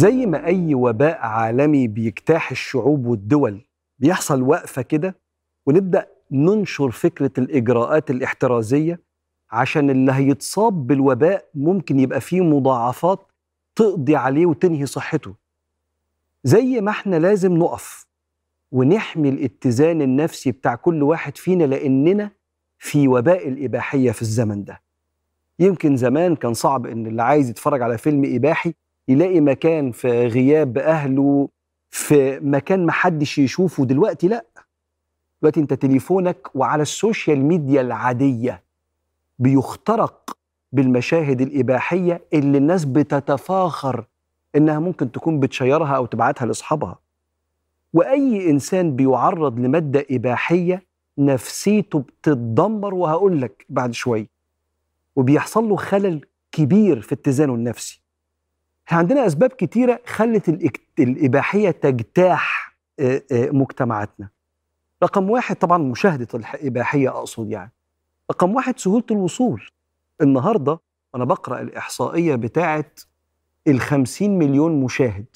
زي ما أي وباء عالمي بيجتاح الشعوب والدول بيحصل وقفة كده ونبدأ ننشر فكرة الإجراءات الاحترازية عشان اللي هيتصاب بالوباء ممكن يبقى فيه مضاعفات تقضي عليه وتنهي صحته. زي ما إحنا لازم نقف ونحمي الاتزان النفسي بتاع كل واحد فينا لأننا في وباء الإباحية في الزمن ده. يمكن زمان كان صعب إن اللي عايز يتفرج على فيلم إباحي يلاقي مكان في غياب أهله في مكان محدش يشوفه دلوقتي؟ لأ. دلوقتي أنت تليفونك وعلى السوشيال ميديا العادية بيخترق بالمشاهد الإباحية اللي الناس بتتفاخر إنها ممكن تكون بتشيرها أو تبعتها لأصحابها. وأي إنسان بيعرض لمادة إباحية نفسيته بتتدمر وهقول لك بعد شوية وبيحصل له خلل كبير في اتزانه النفسي. إحنا عندنا أسباب كتيرة خلت الإباحية تجتاح مجتمعاتنا. رقم واحد طبعا مشاهدة الإباحية أقصد يعني. رقم واحد سهولة الوصول. النهاردة أنا بقرأ الإحصائية بتاعة الخمسين مليون مشاهد.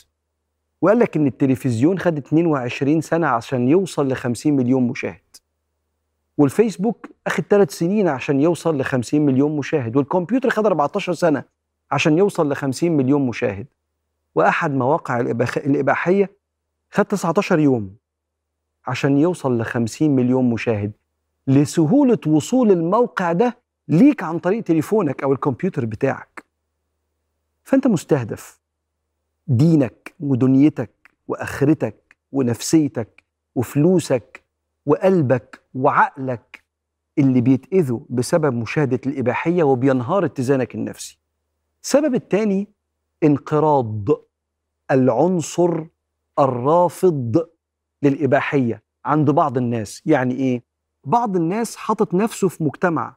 وقال لك إن التلفزيون خد 22 سنة عشان يوصل ل 50 مليون مشاهد. والفيسبوك أخد ثلاث سنين عشان يوصل ل 50 مليون مشاهد. والكمبيوتر خد 14 سنة عشان يوصل ل 50 مليون مشاهد. وأحد مواقع الإباحية خد 19 يوم عشان يوصل ل 50 مليون مشاهد. لسهولة وصول الموقع ده ليك عن طريق تليفونك أو الكمبيوتر بتاعك. فأنت مستهدف. دينك ودنيتك وآخرتك ونفسيتك وفلوسك وقلبك وعقلك اللي بيتأذوا بسبب مشاهدة الإباحية وبينهار اتزانك النفسي. السبب الثاني انقراض العنصر الرافض للإباحية عند بعض الناس. يعني إيه؟ بعض الناس حاطط نفسه في مجتمع.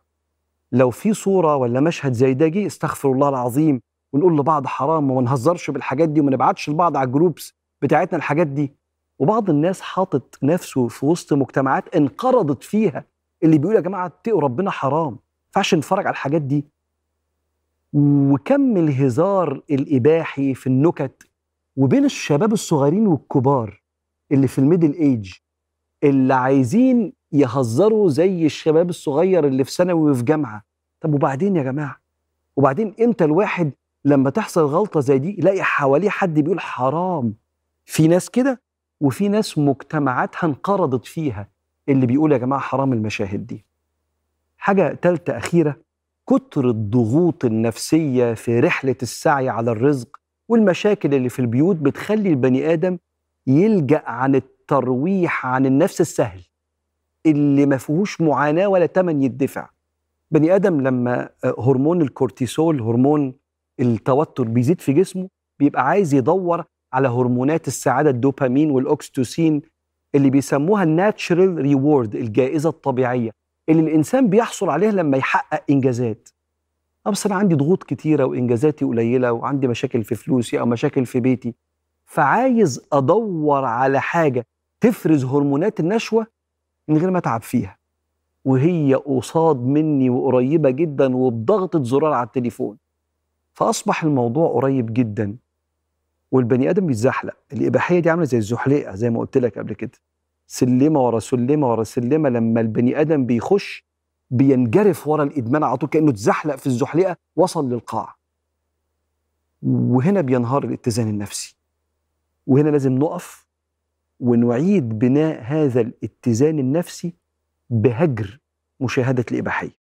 لو في صورة ولا مشهد زي ده جه استغفر الله العظيم ونقول لبعض حرام وما نهزرش بالحاجات دي وما نبعتش لبعض على ال groups بتاعتنا الحاجات دي. وبعض الناس حاطط نفسه في وسط مجتمعات انقرضت فيها اللي بيقول يا جماعة اتقوا ربنا حرام ما ينفعش نتفرج على الحاجات دي. وكم الهزار الإباحي في النكت وبين الشباب الصغيرين والكبار اللي في ال middle age اللي عايزين يهزروا زي الشباب الصغير اللي في ثانوي وفي جامعة. طب وبعدين يا جماعة؟ وبعدين إمتى الواحد لما تحصل غلطة زي دي يلاقي حواليه حد بيقول حرام؟ في ناس كده وفي ناس مجتمعاتها انقرضت فيها اللي بيقول يا جماعة حرام المشاهد دي. حاجة ثالثه أخيرة. كتر الضغوط النفسية في رحلة السعي على الرزق والمشاكل اللي في البيوت بتخلي البني آدم يلجأ عن الترويح عن النفس السهل اللي ما فيهوش معاناة ولا تمن يدفع. بني آدم لما هرمون الكورتيسول هرمون التوتر بيزيد في جسمه بيبقى عايز يدور على هرمونات السعادة الدوبامين والأوكسيتوسين اللي بيسموها ال natural reward الجائزة الطبيعية. اللي الإنسان بيحصل عليها لما يحقق إنجازات. بس أنا عندي ضغوط كتيرة وإنجازاتي قليلة وعندي مشاكل في فلوسي أو مشاكل في بيتي. فعايز أدور على حاجة تفرز هرمونات النشوة من غير ما أتعب فيها. وهي قصاد مني وقريبة جدا وبضغطه زرار على التليفون. فأصبح الموضوع قريب جدا. والبني آدم بيتزحلق. الإباحية دي عاملة زي الزحليقة زي ما قلت لك قبل كده. سلمة ورا سلمة ورا سلمة لما البني آدم بيخش بينجرف ورا الإدمان على طول كأنه اتزحلق في الزحليقة وصل للقاع. وهنا بينهار الاتزان النفسي. وهنا لازم نقف ونعيد بناء هذا الاتزان النفسي بهجر مشاهدة الإباحية.